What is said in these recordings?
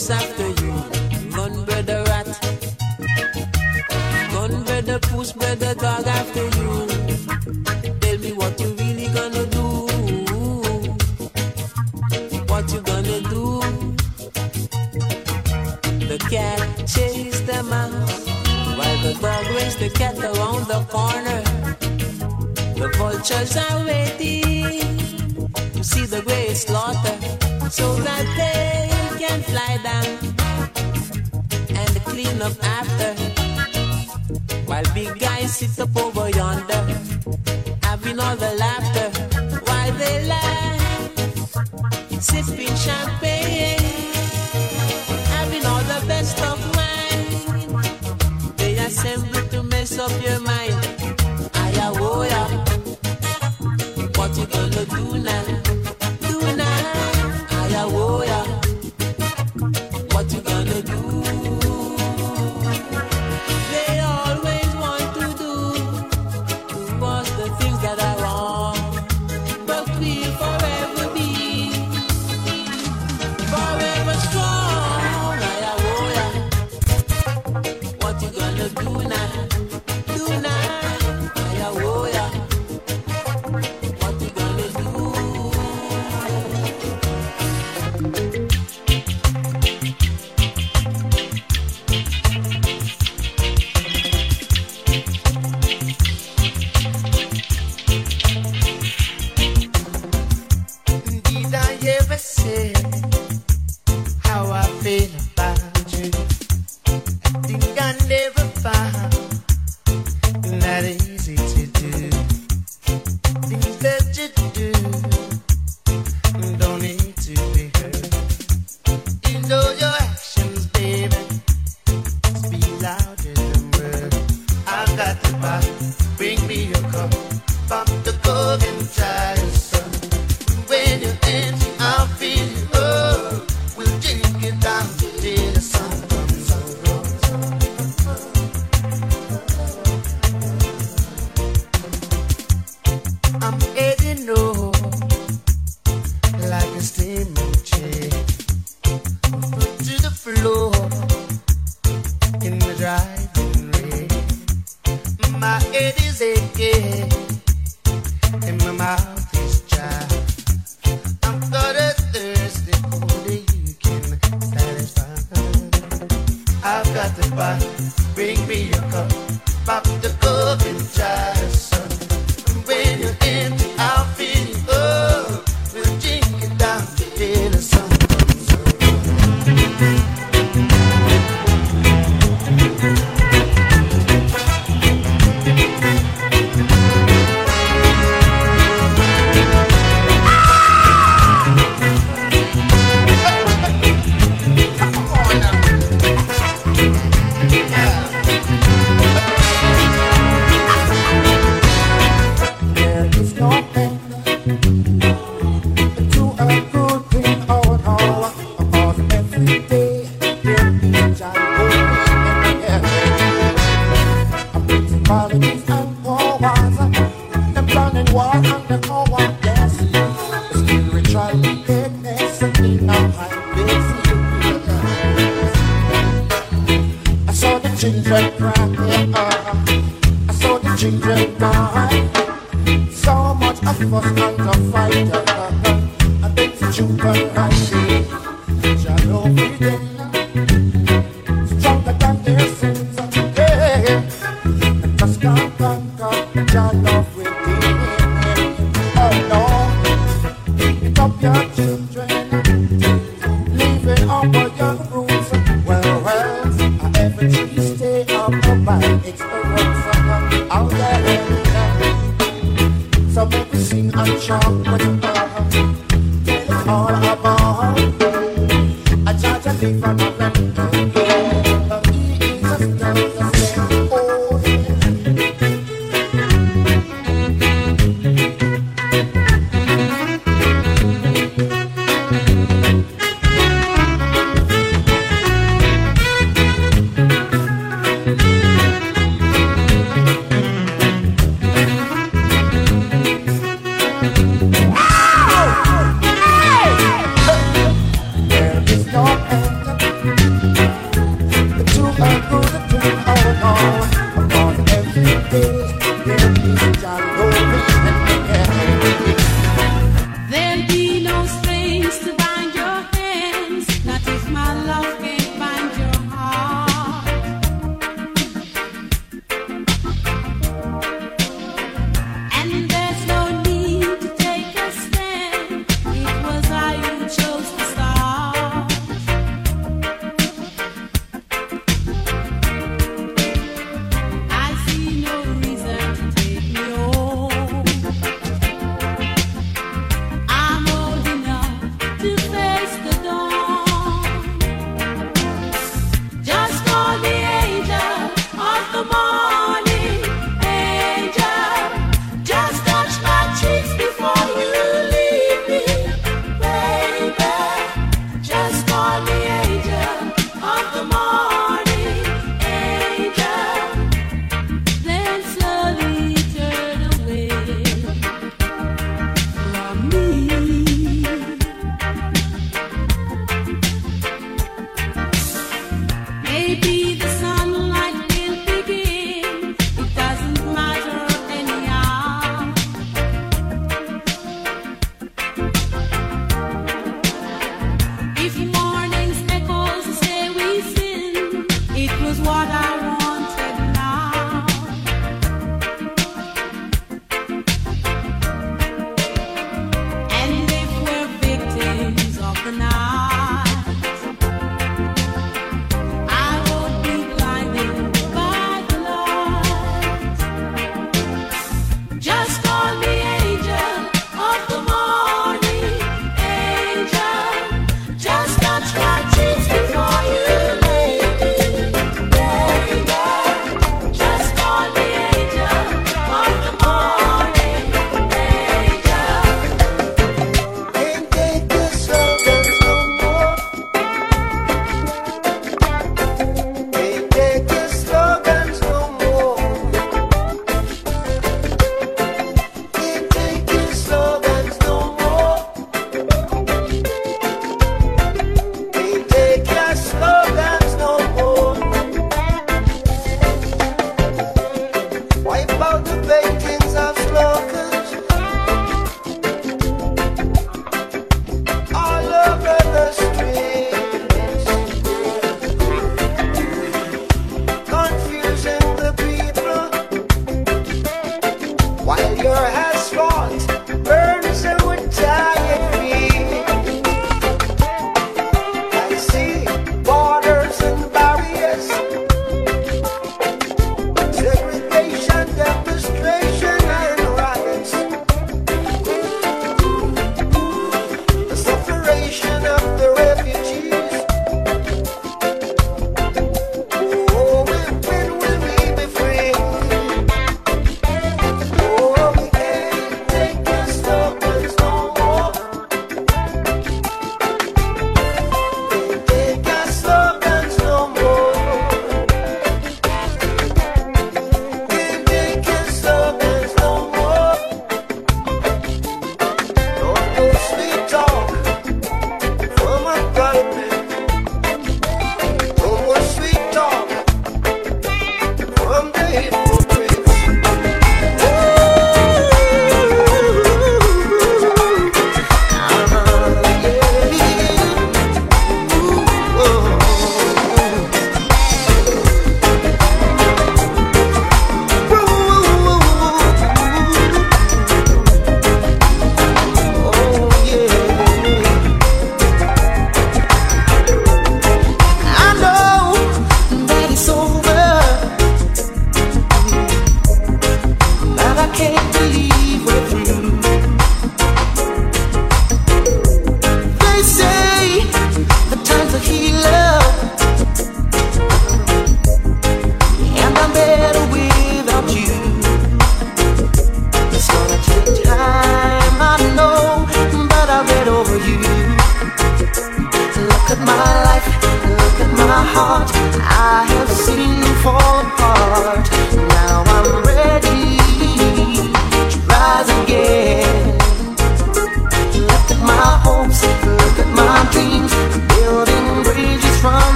chase after you. Gun brother rat. Gun brother push brother dog.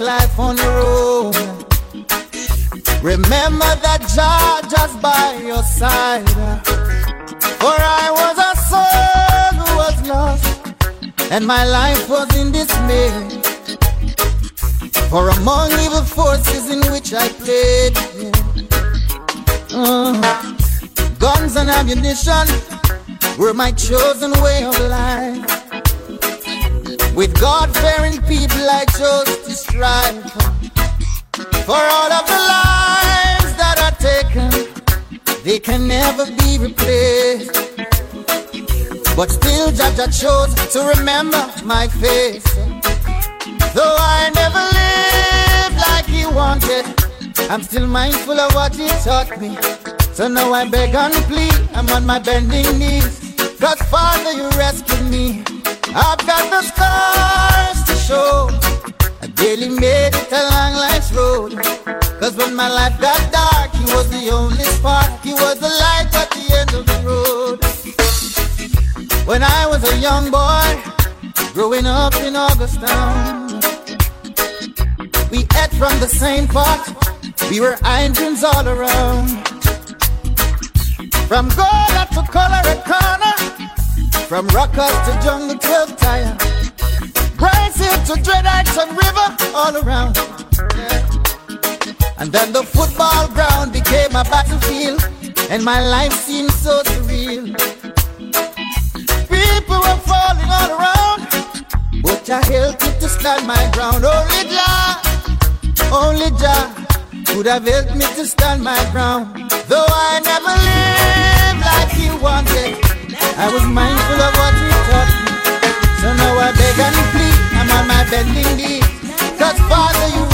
To make life on your own. Remember that Jah just by your side. For I was a soul who was lost, and my life was in dismay. For among evil forces in which I played, guns and ammunition were my chosen way of life. With God fearing people, I chose strive for all of the lives that are taken. They can never be replaced. But still, Jah Jah chose to remember my face. Though I never lived like he wanted, I'm still mindful of what he taught me. So now I beg and plead, I'm on my bending knees. God, Father, you rescued me. I've got the scars to show. Barely made it along life's road. Cause when my life got dark, he was the only spark. He was the light at the end of the road. When I was a young boy, growing up in Augustown, we ate from the same pot. We were irons all around. From Gola to Colorado Corner. From Rockers to Jungle 12 Tire. To Dreadites and River, all around. And then the football ground became a battlefield, and my life seemed so surreal. People were falling all around, but I held it to stand my ground. Only Jah, only Jah could have helped me to stand my ground. Though I never lived like he wanted. I was mindful of what he taught. So now I beg and plead, I'm on my bending knee. Cause Father, you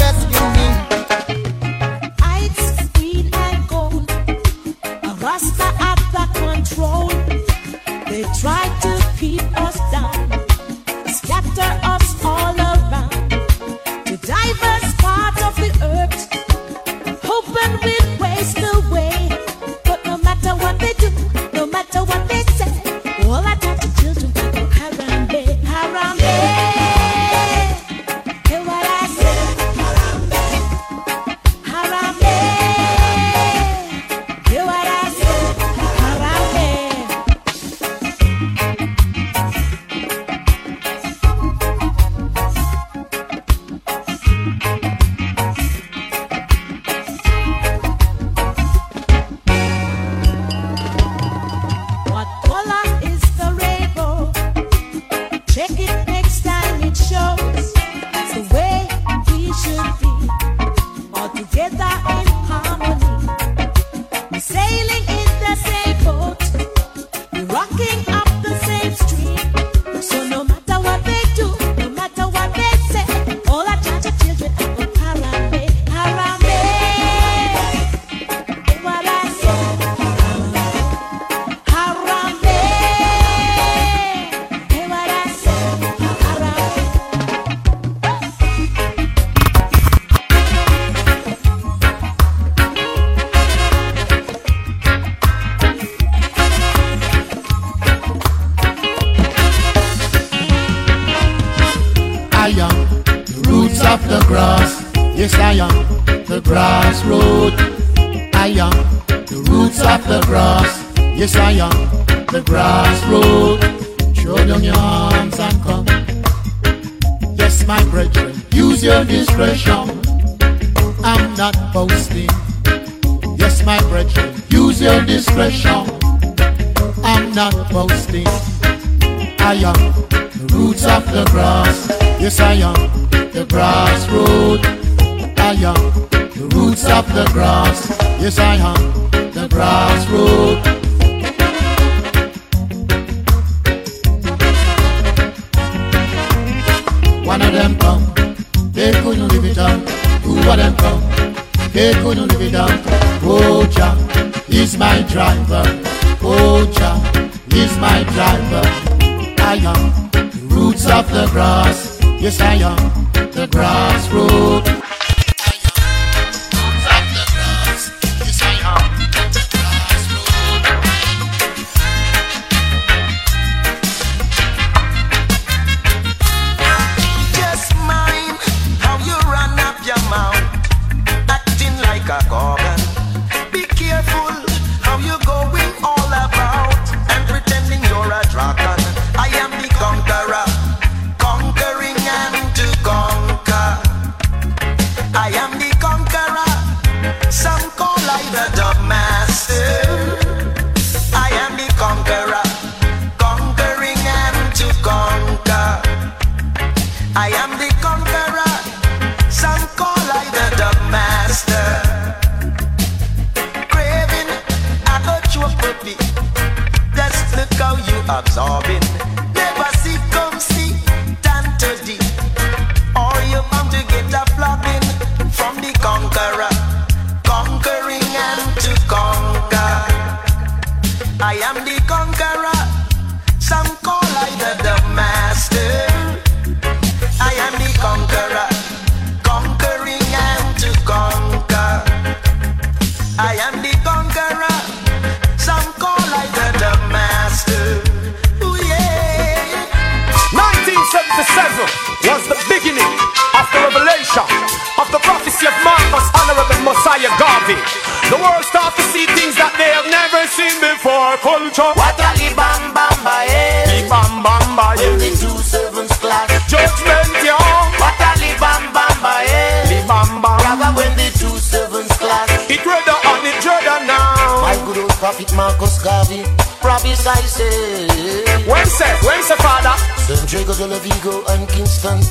Gavi, promise I say. When say, when say, Father? San Diego, Del Vigo, and Kingston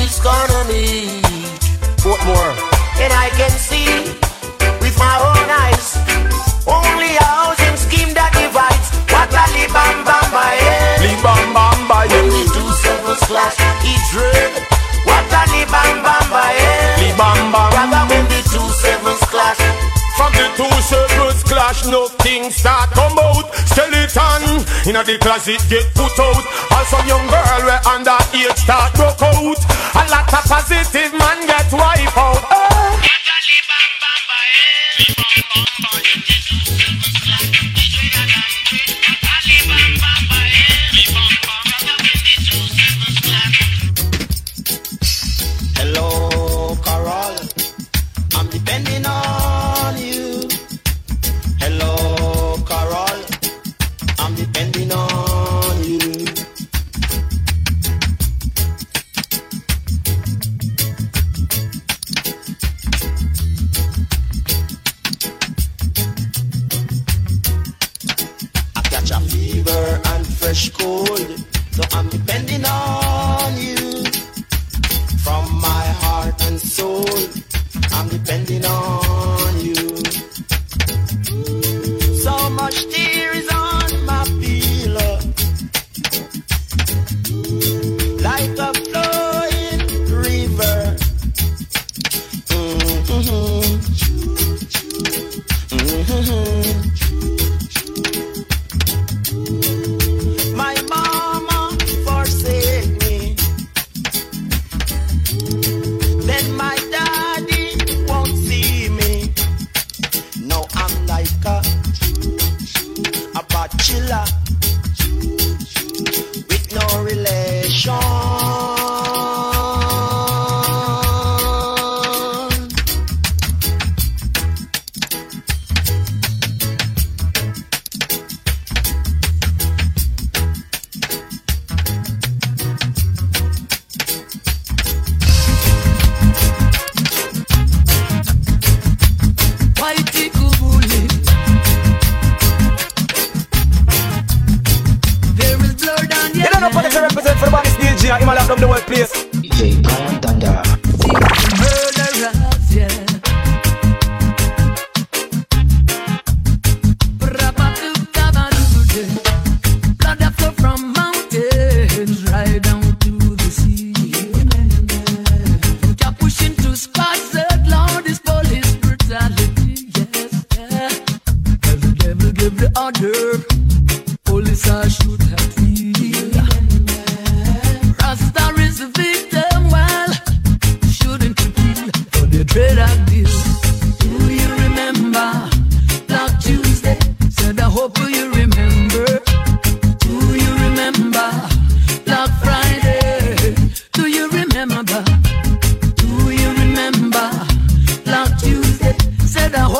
is gonna meet. What more? And I can see with my own eyes only a housing scheme that divides. What a libam bam bam bam. Libam bam bam. When the two circles clash, it drips. no things start come out. Skeleton in a the closet get put out. And some young girl where under age start broke out. A lot of positive man get wiped out. Oh. So I'm depending on you from my heart and soul. I'm depending on you. So much tear is on my pillow, like a flowing river. Mm-hmm. Mm-hmm. mm-hmm.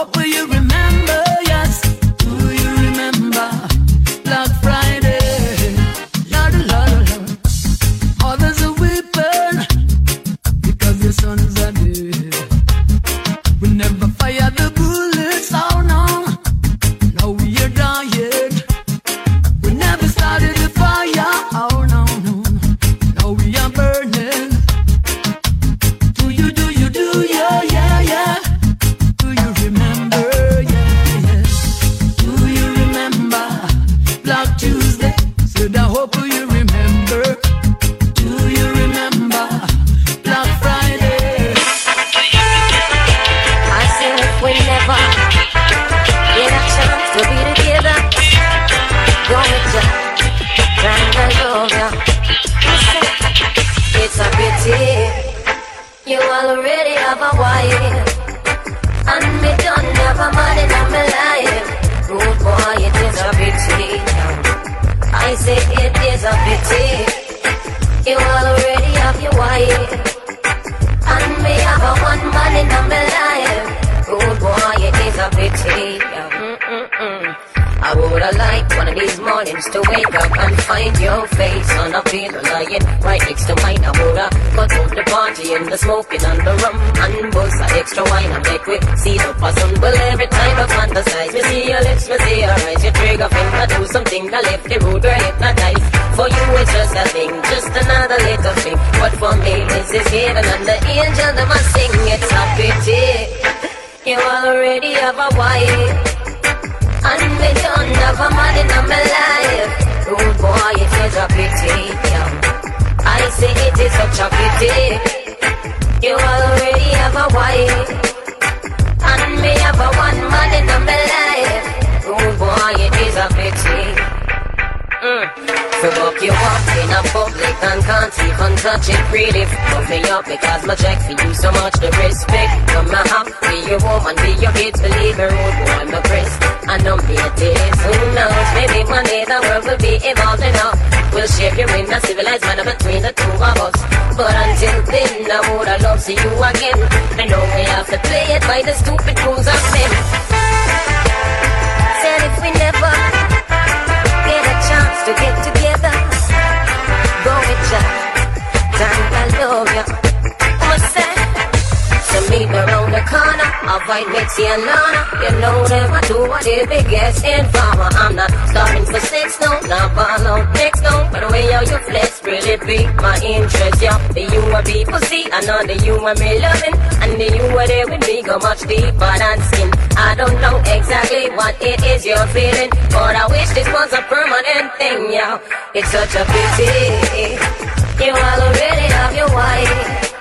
What will you. A wife. And me don't have a man in my life. Rude boy, it is a pity. Yeah. I say it is such a pity. You already have a wife. And me have a one man in my life. Rude boy, it is a pity. Mm. For walk you up in a public and can't even touch it. Really Fuck me up because my check for you so much the respect Come my have be your woman, be your kids, believe me, rude boy, my Chris And I'm this, who knows, maybe one day the world will be evolved enough We'll share you in a civilized manner between the two of us. But until then, I would have loved see you again. I know we have to play it by the stupid rules of men. Said if we never get a chance to get together. And ya. What's that? So meet me around the corner. Avoid Mitzi and Lana. You know them, I do what they biggest informer. I'm not starting for sex, no, not follow next, no. But the way how you flex really pique my interest, yeah. The you are people see, I know the you are me loving. And the you are there with me go much deeper than skin. I don't know exactly what it is you're feeling, but I wish this was a permanent thing, yeah. It's such a pity. You already have your wife,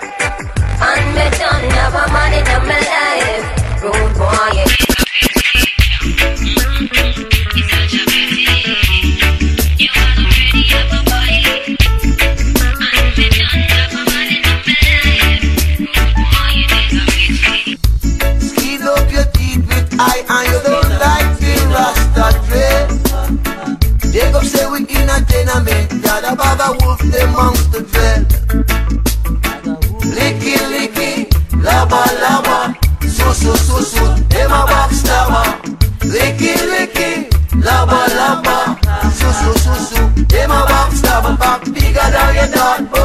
and me don't have a man in my life. Boy. You amongst the dread. Licky, licky, backstabber. Licky, licky. Back bigger than your dad,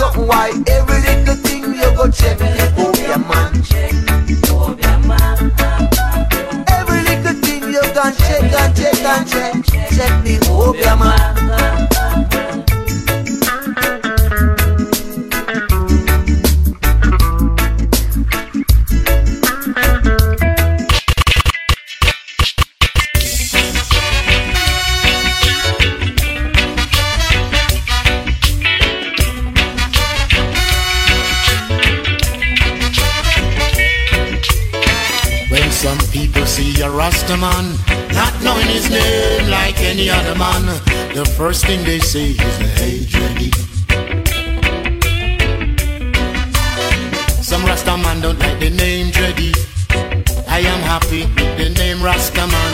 something why every little thing you go check the Obeah man. Every little thing you can check and check and check, check the Obeah man. A man, not knowing his name like any other man. The first thing they say is age ready. Some Rasta man don't like the name Dreddy. I am happy with the name Rasta man.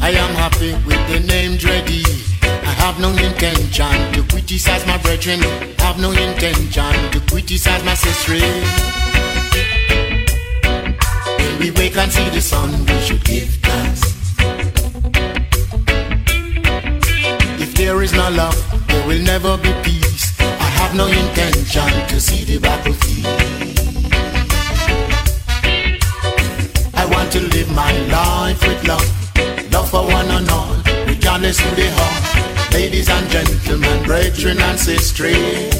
I am happy with the name Dreddy. I have no intention to criticize my brethren. Have no intention to criticize my sister. We wake and see the sun, we should give thanks. If there is no love, there will never be peace. I have no intention to see the battlefield. I want to live my life with love, love for one and all, regardless who they are. Ladies and gentlemen, brethren and sisters.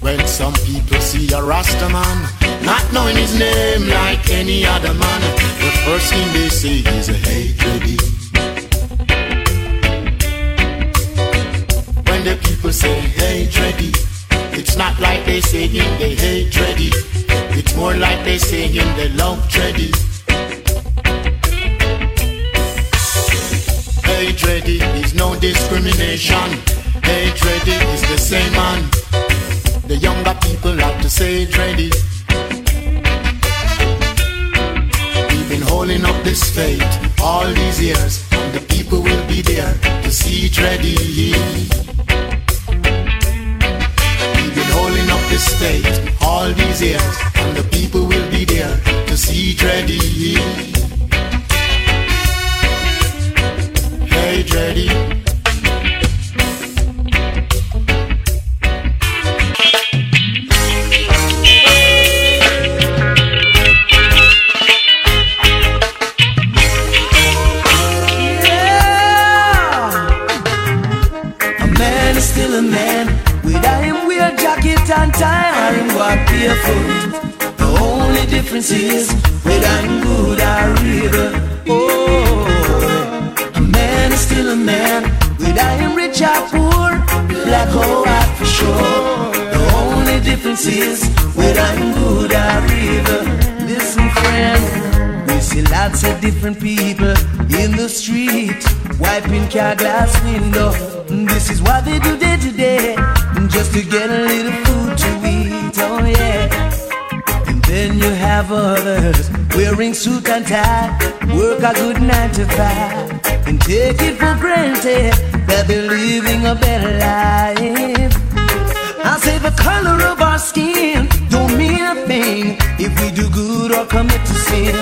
When some people see a Rasta man, not knowing his name like any other man, the first thing they say is a hatred. When the people say hatred, it's not like they saying they hatred. It's more like they saying they love dready. Hatred is no discrimination. Hatred is the same man. The younger people like to say it holding up this faith all these years, and the people will be there to see it ready. We've been holding up this faith all these years, and the people will be there to see it ready. Hey, ready. Is whether good or evil. Oh, a man is still a man. Whether him rich or poor, black or white for sure. The only difference is whether good or evil. Listen, friend. We see lots of different people in the street, wiping car glass window. This is what they do day to day, just to get a little have others wearing suit and tie, work a good nine to five, and take it for granted that they're living a better life. I say the color of our skin don't mean a thing if we do good or commit to sin.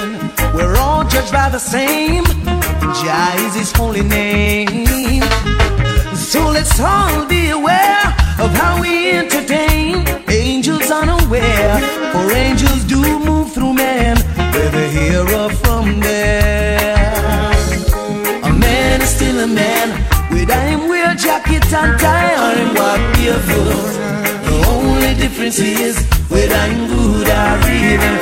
We're all judged by the same, and Jah is His holy name. So let's all be aware of how we entertain unaware, for angels do move through men, whether here or from there. A man is still a man, whether him wear jacket and tie or him walk barefoot. The only difference is whether I'm good or evil.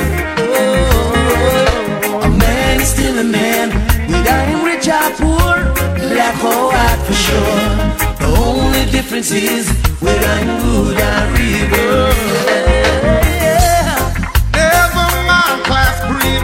Oh, a man is still a man, whether I'm rich or poor, black or white for sure. Difference is whether I'm good or evil. Never mind class, creed,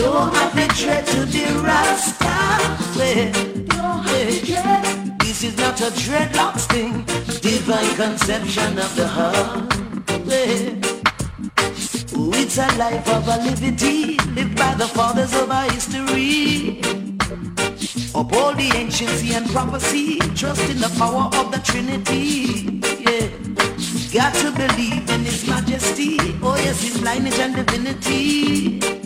don't have to dread to be Rasta. This is not a dreadlocks thing, divine conception of the heart. Oh, it's a life of a liberty, lived by the fathers of our history. Uphold the anciency and prophecy, trust in the power of the Trinity. Yeah. Got to believe in His majesty, oh yes, His lineage and divinity.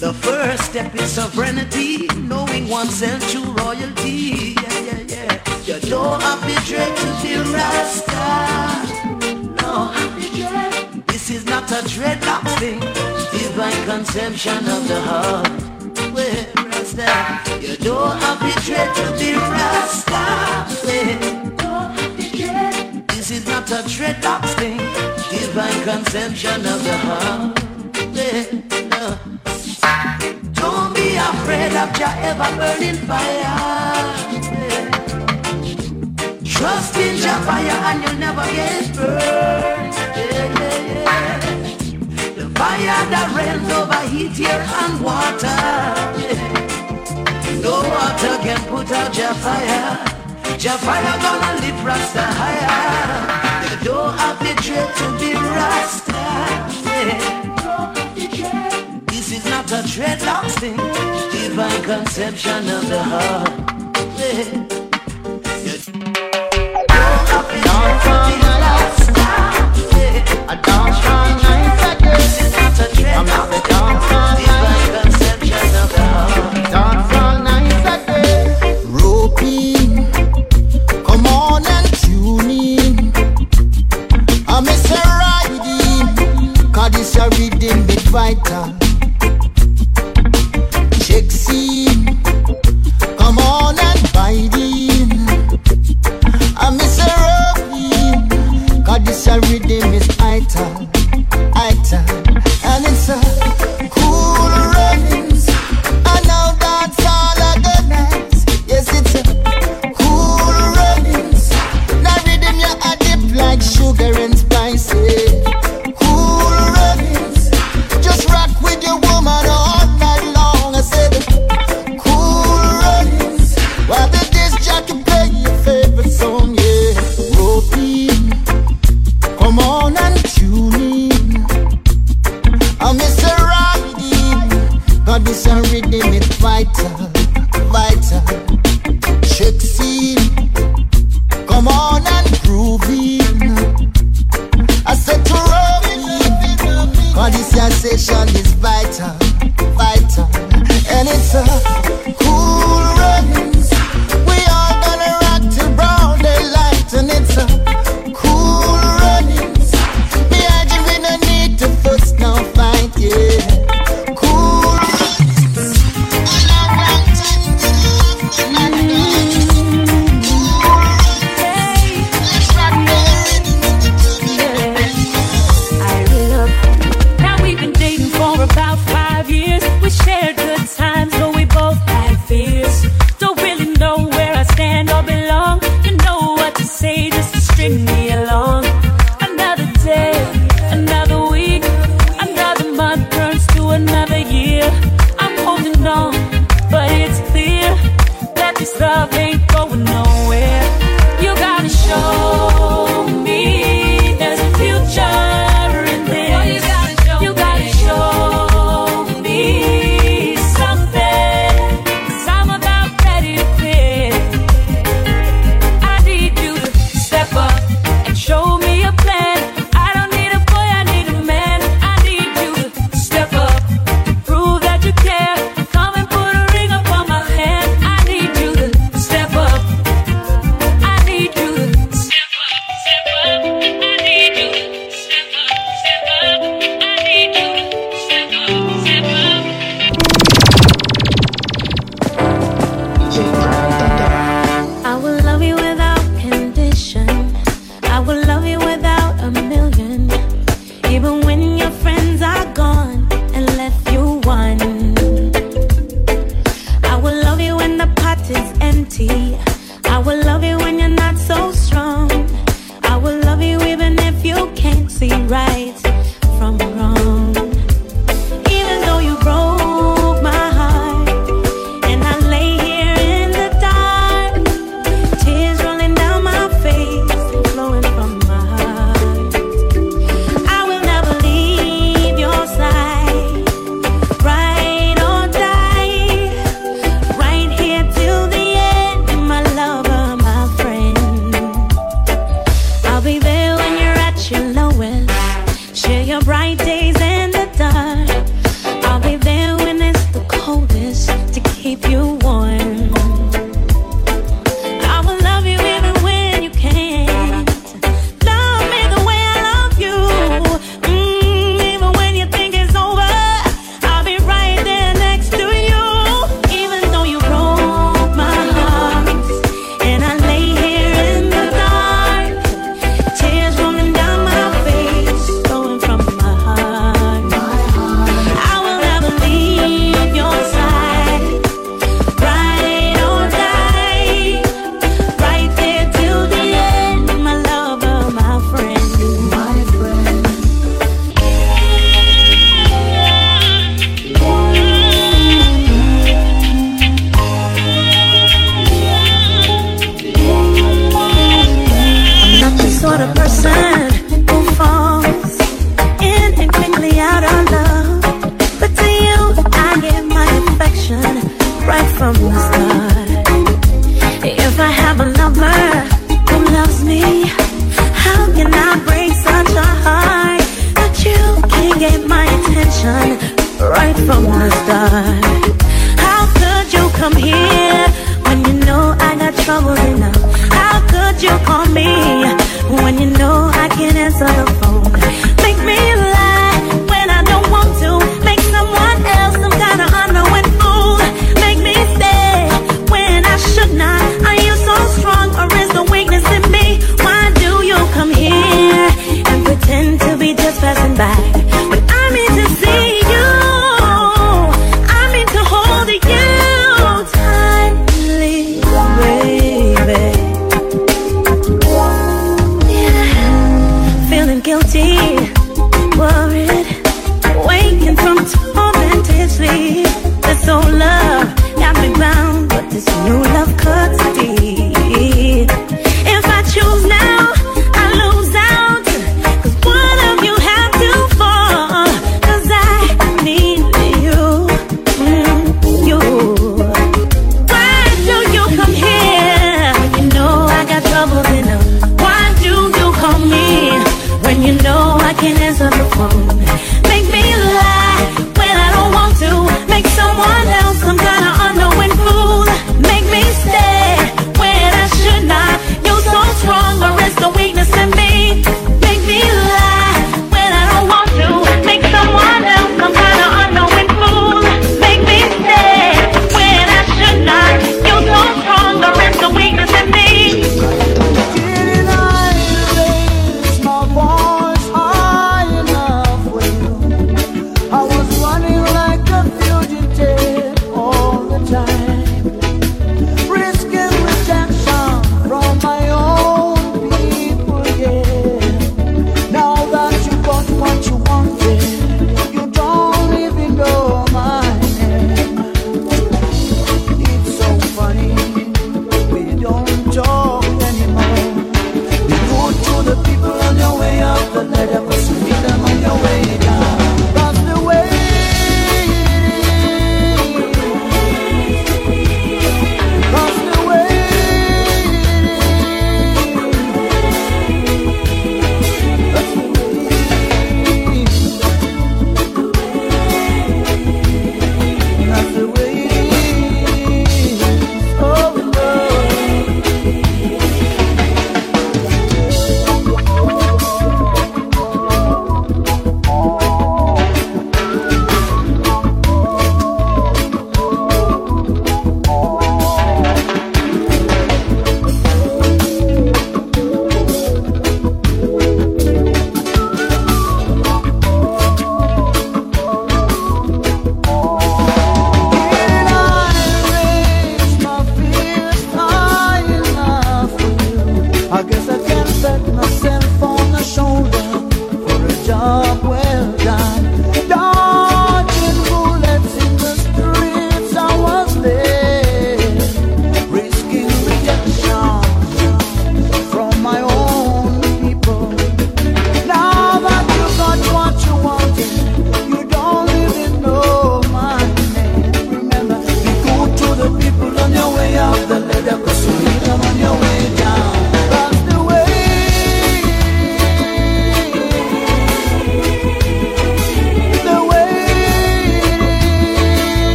The first step is sovereignty, knowing oneself true royalty. Yeah, yeah, yeah. You don't have to dread to be Rasta. No, this is not a dreadlock thing. Divine conception of the heart. Rasta? You don't have to dread to be Rasta. Where? This is not a dreadlock thing. Divine conception of the heart. afraid of your ever-burning fire. Trust in your fire and you'll never get burned. The fire that rains over heat air and water. No water can put out your fire. Your fire gonna lift Rasta higher. Don't have the dread to be Rasta. Yeah. This is not a dreadlocks thing conception of the heart. Yeah.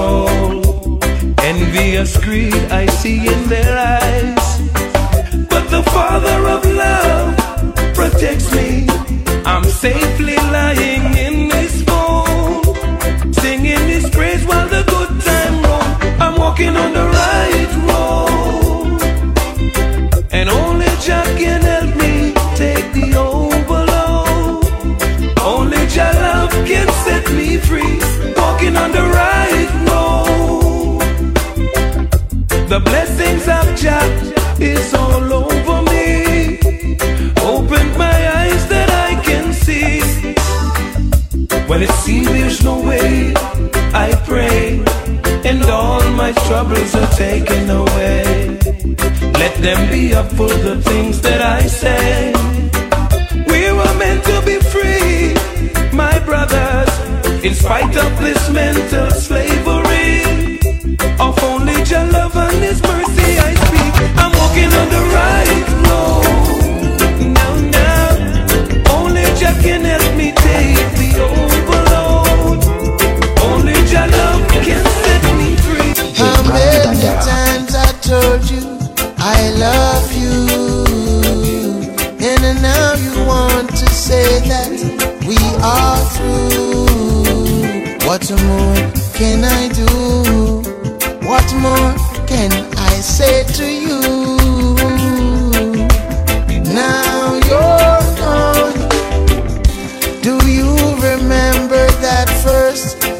wrong. Envious greed I see in their eyes. But the Father of love protects me. I'm safely lying in this home, singing His praise while the good time rolls. I'm walking on the right road, and only Jah can. It's all over me. Open my eyes that I can see. When it seems there's no way, I pray, and all my troubles are taken away. Let them be up for the things that I say. We were meant to be free, my brothers, in spite of this mental What more can I do?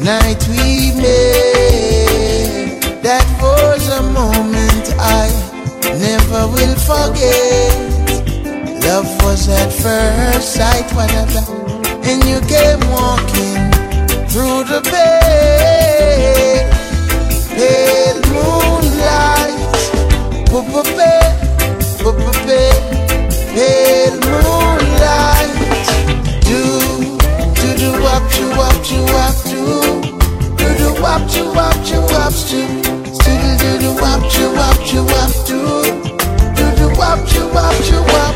Night we met? That was a moment I never will forget. Love was at first sight, whatever. And you came walking through the pale, pale moonlight. Pale, pale, moonlight. Do, do do wop, do wop, do do wop, do wop, do wop, do. Do do do wop, do wop, do wop, do. Do do wop, do wop, do wop.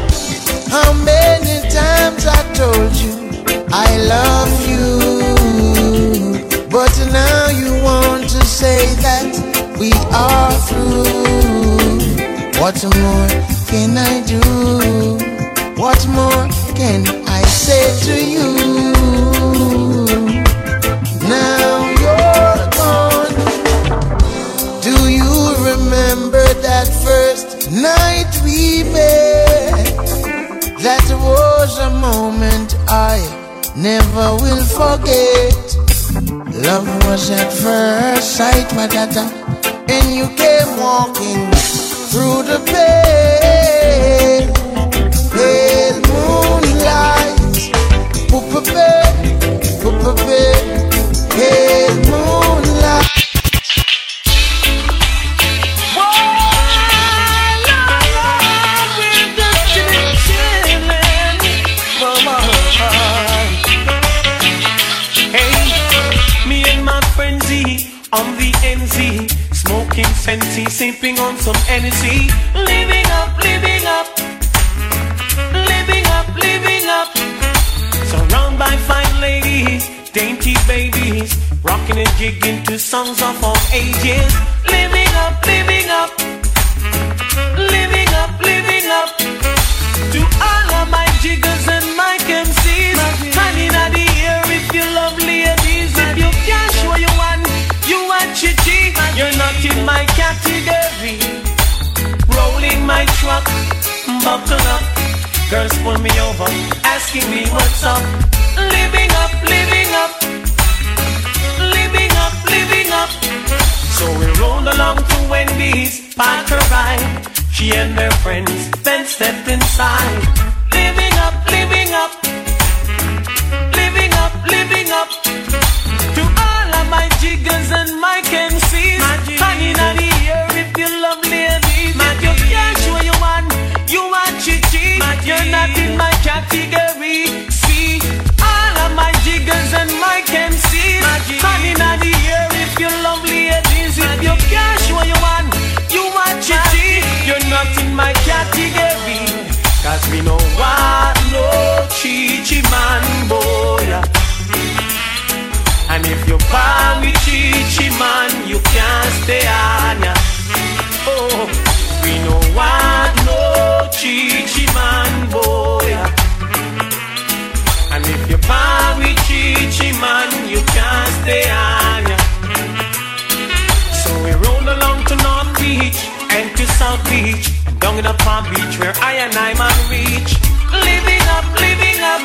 How many times I told you I love you, but now you want to say that we are through. What more can I do? What more can I say to you? A moment I never will forget. Love was at first sight, my dada, and you came walking through the pale, pale moonlight. Poo-poo-pale, poo-poo-pale, pale on the NZ, smoking Fenty, sipping on some energy, living up, living up, living up, living up. Surrounded by fine ladies, dainty babies, rocking and jigging to songs of all ages, living up, living up, living up, living up. To all my truck, buckle up. Girls pull me over, asking me what's up. Living up, living up, living up, living up. So we rolled along to Wendy's, parked her ride. She and her friends then stepped inside. Living up, living up, living up, living up. Cause we know what no chichi man boy. And if you buy with chichi man, you can't stay on ya. Oh, we know what no chichi man boy. And if you buy with chichi man, you can't stay on ya. So we roll along to North Beach and to South Beach, down in the Palm Beach where I and I man reach. Living up, living up,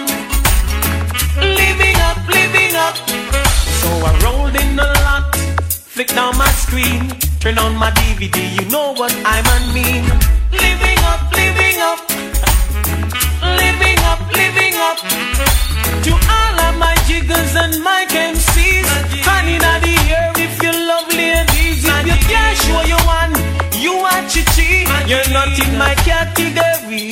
living up, living up. So I rolled in the lot, flick down my screen, turn on my DVD. You know what I man mean? Living up, living up, living up, living up. To all of my jiggers and my You're not in my category.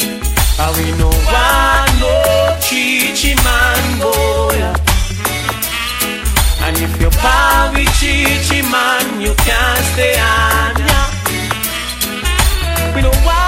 I we no one no chichi man boy. And if you're part with chichi man, you can't stay on. ya. We no one.